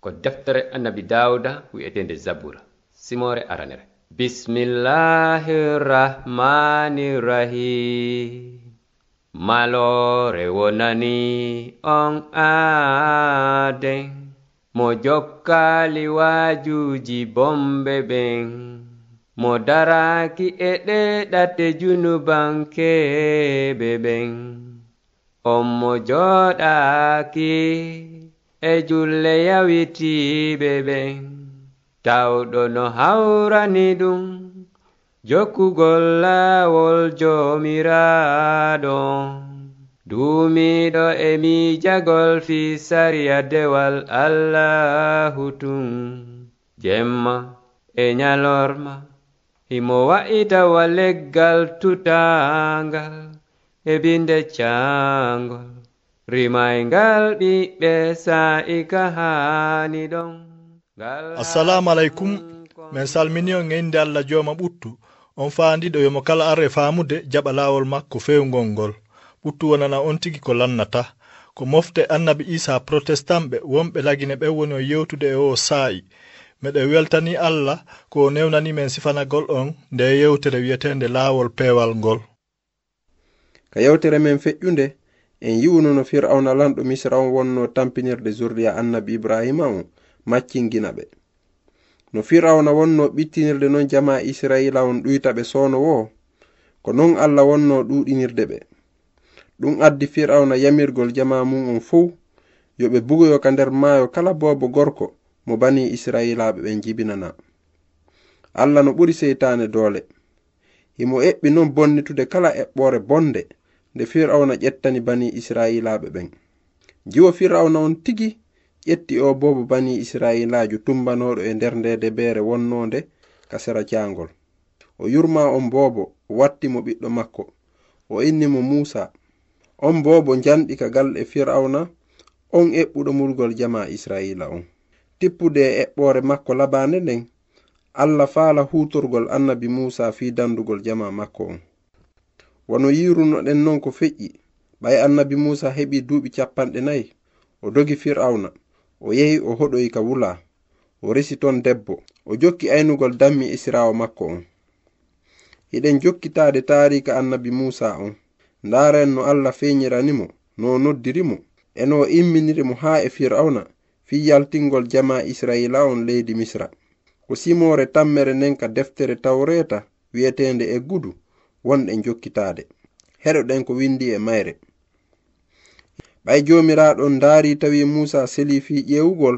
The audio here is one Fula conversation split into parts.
ko deftere annabi dawuda wi'etende zabura. Simore aranere. Bismillahi rahmani rahim malore wonani on aaden mo jokkali wajuji bombe ɓen mo daraki e ɗeɗate junubankeɓe ɓen on mo joɗaki e julle yawitiɓe ɓen tawɗo no hawrani ɗum. Jokkugol laawol jomiraɗo duumiɗo e miijagol fi sariya dewal allahu tun. Jemma e nyalorma himo wa'itawa leggal tutangal e binde cangol rimaygal ɓiɓɓe sa'ika haani ɗon. Assalamu aleykum. min salmini on e inde allah jooma ɓuttu. On faandiɗo yomo kala arre faamude jaɓa laawol makko fewngol ngol ɓuttu wonana on tigi ko lannata. Ko mofte annabi isa protestant ɓe wonɓe lagine ɓen woni o yewtude e o saa'i. Meɗen weltani allah ko o newnani men sifanagol on nde yewtere wiyetende laawol peewal ngol. Ka yewtere men feƴƴunde en yiwno no fir'auna lanɗo misra on wonno tampinirde zurriya annabi ibrahima on maccingina ɓe no fir'auna wonno ɓittinirde non jama israila on ɗuyta ɓe soono wo ko non allah wonno ɗuɗinirde ɓe. Ɗum addi fir'auna yamirgol jama mum on fuu yo ɓe bugoyo ka nder maayo kala boobo gorko mo bani israilaɓe ɓen jibinana allah no ɓuri seytane doole. Himo eɓɓi non bonnitude kala eɓɓore bonde nde fir'auna ƴettani bani israilaɓe ɓen. Jiwo fir'auna on tigi ƴetti o bobo bani israilajo tumbanoɗo e nder nde beere wonnode ka sera jangol o yurma on bobo o watti mo ɓiɗɗo makko o inni mo musa on bobo janɗi kagal e fir'auna on eɓɓuɗo murgol jama israila on. Tippude e eɓɓore makko labande nden allah faala hutorgol annabi musa fi dandugol jama makko on. wono yirunoɗen noon ko feƴƴi. Ɓay annabi musa heɓi duuɓi capanɗe nayi o dogi fir'auna o yehi o hoɗoyi ka wula o resi toon debbo o jokki aynugol dammi e isirawo makko on. Hiɗen jokkitade tarika annabi musa on. Ndaren no allah feñiranimo no o noddirimo e no o imminirimo haa e fir'auna fi yaltingol jama israila on leydi misra. Ko simore tammere nden ka deftere tawreta wi'etende e gudu wonɗen jokkitade heɗoɗen ko windi e mayre. Ɓay jomiraɗon daari tawi musa seli fi ƴewugol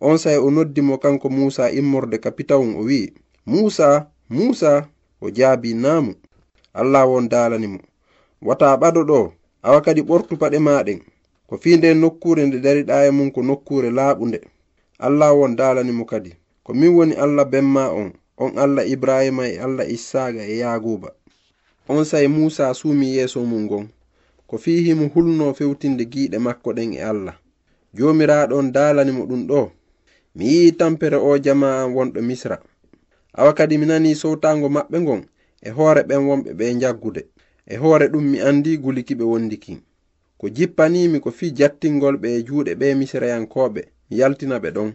on say o noddimo kanko musa immorde kapitawum o wi'i musa musa o jaabi naamu allah won dalanimo wata ɓaɗo ɗo awa kadi ɓortu paɗe maɗen ko fi nden nokkure nde dariɗa e mum ko nokkure laaɓunde. Allah won dalanimo kadi. Ko min woni allah bemma on on allah ibrahima e allah issaga e yaguba on say musa suumi yeeso mum ngon ko fihimo hulno fewtinde giiɗe makko ɗen e allah. Jomiraɗon dalanimo ɗum ɗo mi yi'i tampere o jama an wonɗo misra. Awa kadi mi nani sowtago maɓɓe ngon e hoore ɓen wonɓe ɓe jaggude e hoore ɗum mi andi gulikiɓe wondiki ko jippanimi ko fi jattingol ɓe e juuɗe ɓe misrayankoɓe mi yaltina ɓe ɗon.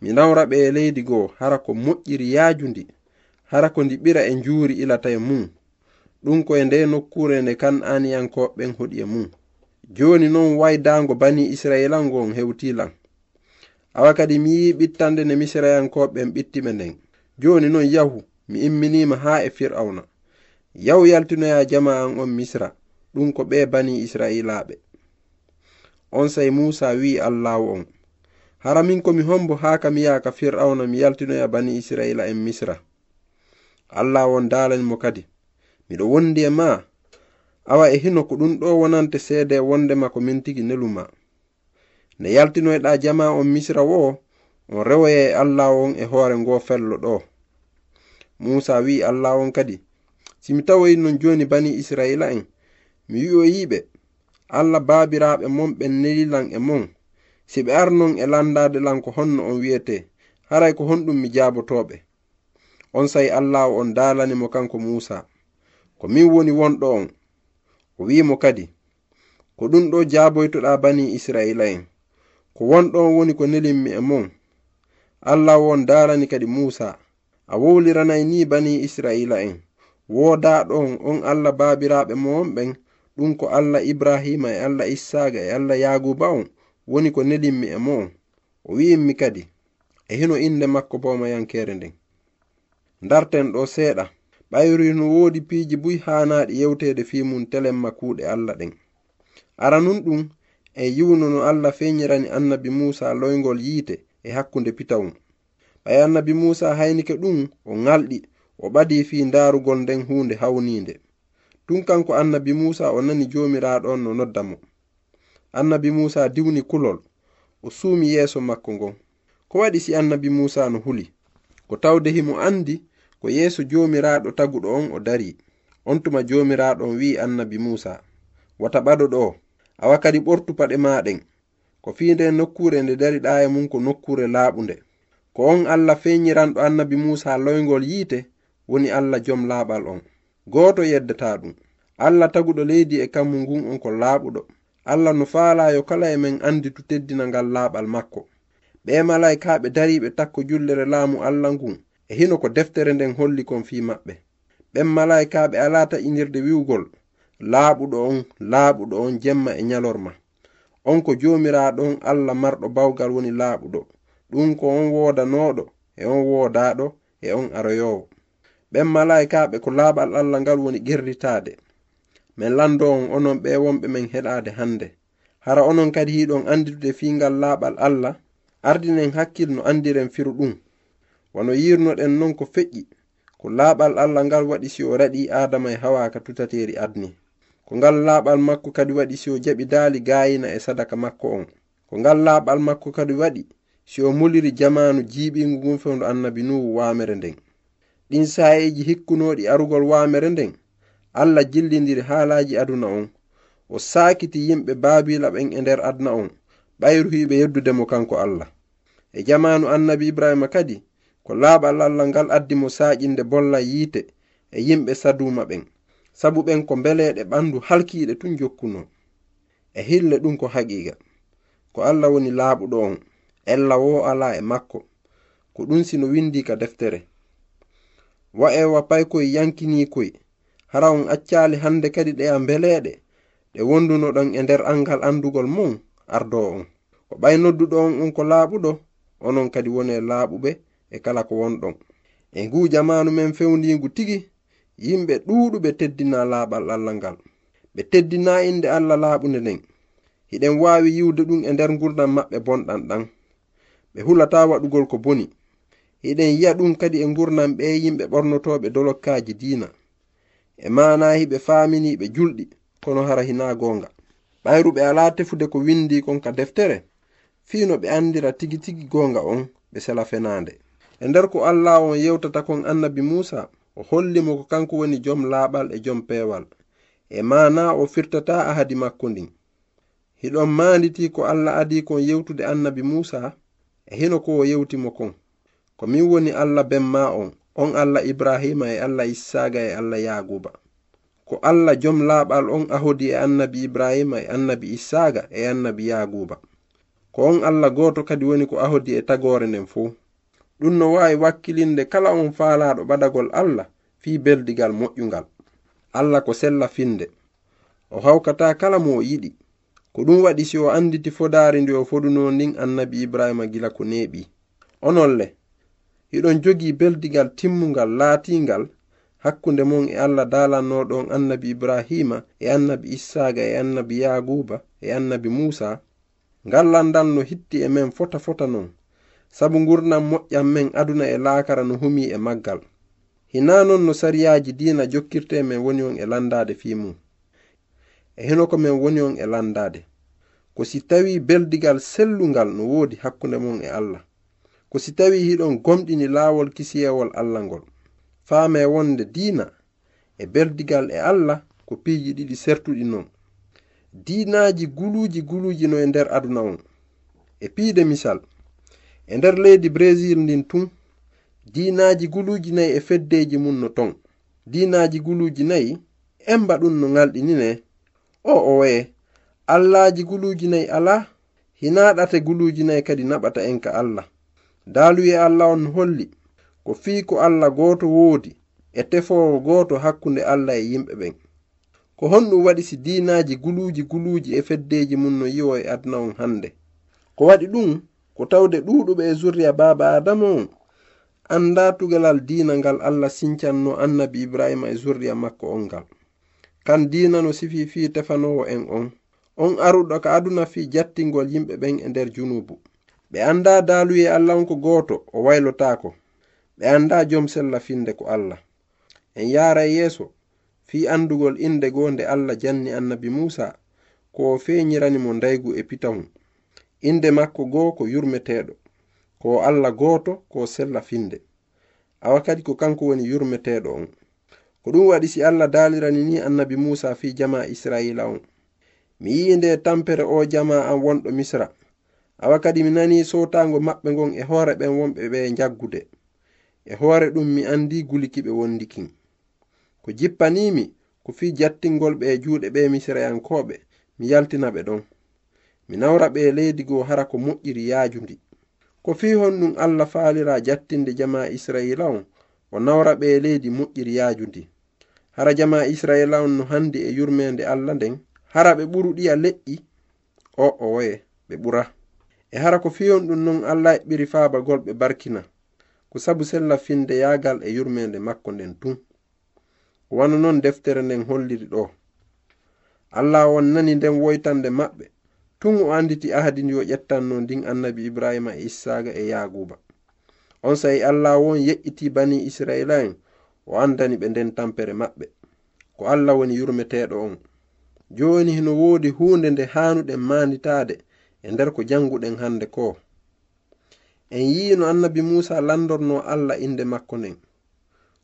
Mi nawra ɓe e leydi goo hara ko moƴƴiri yaajundi hara ko ndi ɓira e njuuri ilata e mum ɗum koye nde nokkure nde kan aniyankoɓeɓen hoɗi e mum joni non waydago bani israila ngon hewtilan awa kadi mi yi ɓittande nde misrayankoɓeɓen ɓittiɓe nden. Joni non yahu mi imminima ha e fir'auna yahu yaltinoya jama an on misra. Ɗum ko ɓe bani israilaɓe on sey musa wi allahu on. Hara min komi hombo ha kam yaha ka fir'auna mi yaltinoya bani israila en misra. Allah on dalanimo kadi. miɗo wondi e ma awa e hino ko ɗum ɗo wonante seede wondema ko min tigi neluma. Nde yaltinoyɗa jama on misra wo on rewoye e allah on e hoore ngo fello ɗo. Musa wi allah on kadi simi tawoyi non joni bani israila en mi wi'oyiɓe allah baabiraɓe mon ɓen nelilan e mon. Si ɓe arnon e landade lan ko honno on wi'ete haray ko honɗum mi jaabotoɓe on sayi allah on dalanimo kanko musa. ko min woni wonɗo on. O wimo kadi ko ɗum ɗo jaboytoɗa bani israila en ko wonɗo on woni ko nelinmi e mon. Allah won darani kadi musa. A wowliranay ni bani israila en wodaɗon on allah babiraɓe mon ɓen. Ɗum ko allah ibrahima e allah issaga e allah yaguba on woni ko nelinmi e mo on. O wi'inmi kadi e hino inde makko bawmayankere nden. Darten ɗo seeɗa. ɓayri no woodi piiji buy hanaɗi yewtede fi mum telemma kuuɗe allah ɗen. Aranun ɗum e yiwno no allah feñirani annabi musa loygol yiite e hakkunde pitawum ɓay annabi musa haynike ɗum o ŋalɗi o ɓadi fi ndarugol nden hunde hawninde tun kanko annabi musa o nani jomiraɗon no nodda mo. Annabi musa diwni kulol o suumi yeeso makko ngon ko waɗi si annabi musa no huli? Ko tawde himo andi ko yeeso jomiraɗo taguɗo on o dari. On tuma jomiraɗon wi'i annabi musa wata ɓaɗo ɗo awa kadi ɓortu paɗe maɗen ko fi nden nokkure nde dariɗa e mum ko nokkure laaɓunde. Ko on allah feñiranɗo annabi musa loygol yiite woni allah jom laaɓal on. Gooto yeddata ɗum. Allah taguɗo leydi e kammu ngun on ko laaɓuɗo. Allah no faalayo kala e men andi to teddina ngal laaɓal makko. Ɓe malay ka dariɓe takko jullere laamu allah ngun. e hino ko deftere nden holli kon fi maɓɓe. Ɓen malaikaɓe ala inirde wiwgol laaɓuɗo on laaɓuɗo on jemma e nyalorma on ko jomiraɗon allah marɗo bawgal woni laaɓuɗo. Ɗum ko on wodanoɗo e on wodaɗo e on aroyowo ɓen malaikaɓe ko laaɓal allah ngal woni gerritade min lando on onon ɓe wonɓe men heɗade hande hara onon kadi hiɗon andidude fingal laaɓal allah ardinen hakkil no andiren firu ɗum. wano yirnoɗen non ko feƴƴi ko laaɓal allah ngal waɗi si o raɗi adama e hawaka tutateri adni. Ko ngal laaɓal makko kadi waɗi si o jaɓi daali gayina e sadaka makko on. Ko ngal laaɓal makko kadi waɗi si o muliri jamanu jiiɓingu ngun fewdo annabi nuwu wamere nden. Ɗin sa'eji hikkunoɗi arugol wamere nden allah jillidiri haalaji aduna on. O sakiti yimɓe babila ɓen e nder adna on. Ɓayruhiɓe yeddudemo kanko allah. E jamanu annabi ibrahima kadi ko laaɓal allah ngal addi mo saƴinde bolla yiite e yimɓe saduma ɓen. Sabu ɓen ko beleɗe ɓandu halkiɗe tun jokkuno e hille ɗum ko haqiqa ko allah woni laaɓuɗo on ella wo ala e makko. Ko ɗum sino windi ka deftere. Wa e wa paykoye yankinikoye hara on accali hande kadi ɗe a beleɗe ɗe wondunoɗon e nder angal andugol mum ardo on. O ɓay nodduɗo on on ko laaɓuɗo onon kadi wone laaɓuɓe e kala ko wonɗon. E ngu jamanu men fewndigu tigi yimɓe ɗuɗuɓe teddina laaɓal allah ngal. Ɓe teddina inde allah laaɓunde nden. Hiɗen wawi yiwde ɗum e nder gurdam maɓɓe bonɗan ɗan. Ɓe hulata waɗugol ko boni. Hiɗen yiya ɗum kadi e gurdam ɓe yimɓe ɓornotoɓe dolokkaji diina. E manahi ɓe famini ɓe julɗi kono hara hina gonga ɓayruɓe ala tefude ko windi kon ka deftere fino ɓe andira tigi tigi gonga on ɓe sela fenande e nder ko allah on yewtata kon annabi musa o hollimo ko kanko woni jom laaɓal e jom peewal. E mana o firtata ahadi makko ndin. Hiɗon manditi ko allah adi kon yewtude annabi musa e hino ko o yewtimo kon. Ko min woni allah benma on on allah ibrahima e allah issaga e allah yaguba ko allah jom laaɓal on ahodi e annabi ibrahima e annabi issaga e annabi yaguba ko on allah goto kadi woni ko ahodi e tagore nden fuu. ɗum no wawi wakkilinde kala on faalaɗo ɓadagol allah fi beldigal moƴƴugal allah ko sella finde. O hawkata kala mo o yiɗi. Ko ɗum waɗi si o anditi fodari ndi o foduno ndin annabi ibrahima gila ko neeɓi. Onolle hiɗon jogii beldigal timmungal laatingal hakkunde mon e allah dalannoɗon annabi ibrahima e annabi issaga e annabi yaguba e annabi musa ngallandal no hitti e men fota fota non. sabu gurdam moƴƴam men aduna e laakara no humi e maggal. Hina non no sariyaji dina jokkirte men woni on e landade fi mum. E hino ko men woni on e landade ko si tawi beldigal sellungal no woodi hakkunde mon e allah. Ko si tawi hiɗon gomɗini laawol kisiyewol allah ngol. Faame wonde diina e beldigal e allah ko piiji ɗiɗi sertuɗi non. Diinaji guluji guluji no e nder aduna on. E piide misal e nder leydi brésil ndin tun dinaji guluji nayi e feddeji mum no ton. Dinaji guluji nayi emba ɗum no ngalɗinine o o weye allaji guluji nayi ala hinaɗate guluji nayi kadi naɓata en ka allah. Daaluye allah on holli ko fii ko allah gooto woodi e tefowo gooto hakkunde allah e yimɓe ɓen. Ko honɗum waɗi si dinaji guluji guluji e feddeji mum no yiwo e aduna on hannde. Ko waɗi ɗum ko tawde ɗuɗuɓe e zurriya baba adama adamu anda tugalal diina ngal allah sincanno annabi ibrahima e zurriya makko on ngal. Kan diina no sifi fi tefanowo en on. On aruɗo ka aduna fi jattingol yimɓe ɓen e nder junubu. Ɓe anda daaluye allah on ko gooto o waylotako. Ɓe anda jom sella finde ko allah. En yara e yeeso fi andugol inde goo nde allah janni annabi musa ko o feeñirani mo ndaygu e pitahum inde makko goo ko yurmeteɗo ko allah gooto ko sella finde. Awa kadi ko kanko woni yurmeteɗo on. Ko ɗum waɗi si allah dalirani ni annabi musa fi jama israila on. Mi yii nde tampere o jama an wonɗo misra. Awa kadi mi nani sotago maɓɓe ngon e hoore ɓen wonɓe ɓe jaggude e hoore ɗum mi andi gulikiɓe wondikin. Ko jippanimi ko fi jattingol ɓe e juuɗe ɓe misrayankoɓe mi yaltina ɓe ɗon. mi nawra ɓe leydi goo hara ko moƴƴiri yaajundi ko fewi hon ɗum allah faalira jattinde jama israila on o nawra ɓe leydi moƴƴiri yaajundi hara jama israila on no handi e yurmede allah nden hara ɓe ɓuru ɗiya leƴƴi o o woye ɓe ɓura. E hara ko fiyon ɗum non allah eɓɓiri faabagol ɓe barkina ko sabu sella finde yaagal e yurmede makko nden tun. Wano noon deftere nden holliri ɗo. Allah wonnani nden woytande maɓɓe tun o anditi ahadi ndi o ƴettanno ndin annabi ibrahima e issaga e yaguba on sayi allah won yeƴƴiti bani israila en o andani ɓe nden tampere maɓɓe. Ko allah woni yurmeteɗo on. Joni no woodi hunde nde hanuɗen manditade e nder ko janguɗen hande ko en yino annabi musa landorno allah inde makko nden.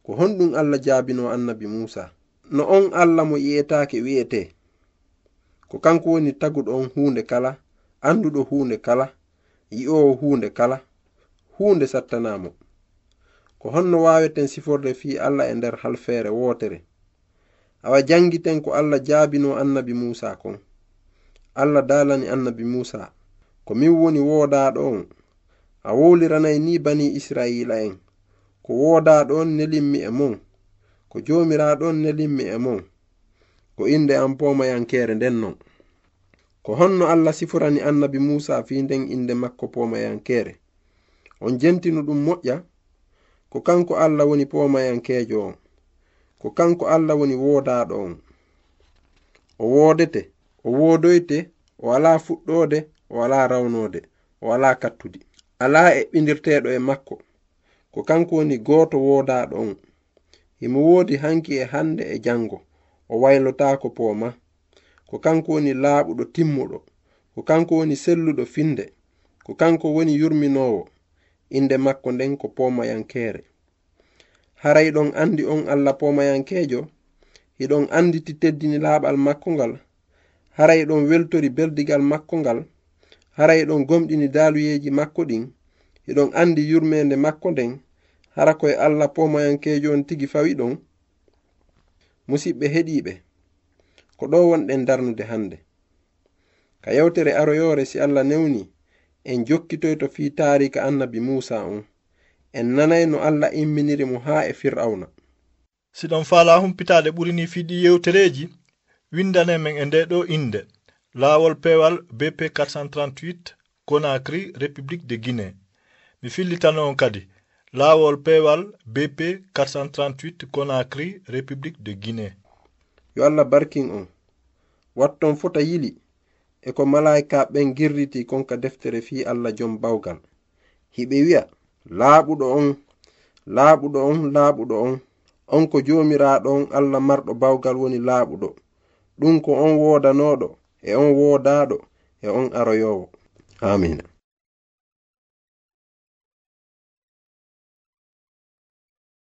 Ko honɗum allah jaabino annabi musa no on allah mo yi'etake wi'ete ko kanko woni taguɗon hunde kala anduɗo hunde kala yi'owo hunde kala hunde sattanamo ko honno waweten siforde fi allah e nder halfeere wotere awa jangiten ko allah jaabino annabi musa kon. Allah dalani annabi musa ko min woni woodaɗo on a wowliranay ni bani israila en. Ko woodaɗo on nelinmi e mon. Ko jomiraɗo on nelinmi e mon. ko inde am pomayankere nden non. Ko honno allah sifurani annabi musa fi nden inde makko pomayankere. On jentino ɗum moƴƴa ko kanko allah woni pomayankejo on ko kanko allah woni woodaɗo on. O woodete o woodoyte o wala fuɗɗode o wala rawnode o wala kattudi ala eɓɓidirteɗo e makko. Ko kanko woni gooto woodaɗo on. Himo woodi hanki e hande e jango o waylotako pooma ko kanko woni laaɓuɗo timmuɗo ko kanko woni selluɗo finde ko kanko woni yurminowo inde makko nden ko pomayankere haray ɗon andi on allah pomayankejo hiɗon anditi teddini laaɓal makko ngal haray ɗon weltori beldigal makko ngal haray ɗon gomɗini daaluyeji makko ɗin hiɗon andi yurmede makko nden hara koye allah pomayankejo on tigi fawi ɗon musidɓe heɗiɓe ko ɗo wonɗen darnude hannde. Ka yewtere aroyore si allah newni en jokkitoyto fi tarika annabi musa on. En nanay no allah imminiri mo haa e fir'auna siɗon faala humpitaade ɓurini fi ɗi yewtereeji windane men e nde ɗo innde. Laawol peewal bp 438 conakry république de guinée. Mi fillitano on kadi. laawol peewal bp 438 conacry république de guinée. Yo allah barkin on. Watton fota yili e ko malaika ɓen girriti konka deftere fi allah jom bawgal. Hiɓe wi'a laaɓuɗo on laaɓuɗo on laaɓuɗo on. On ko jomiraɗo on allah marɗo bawgal woni laaɓuɗo. Ɗum ko on wodanoɗo e on wodaɗo e on aroyowo amina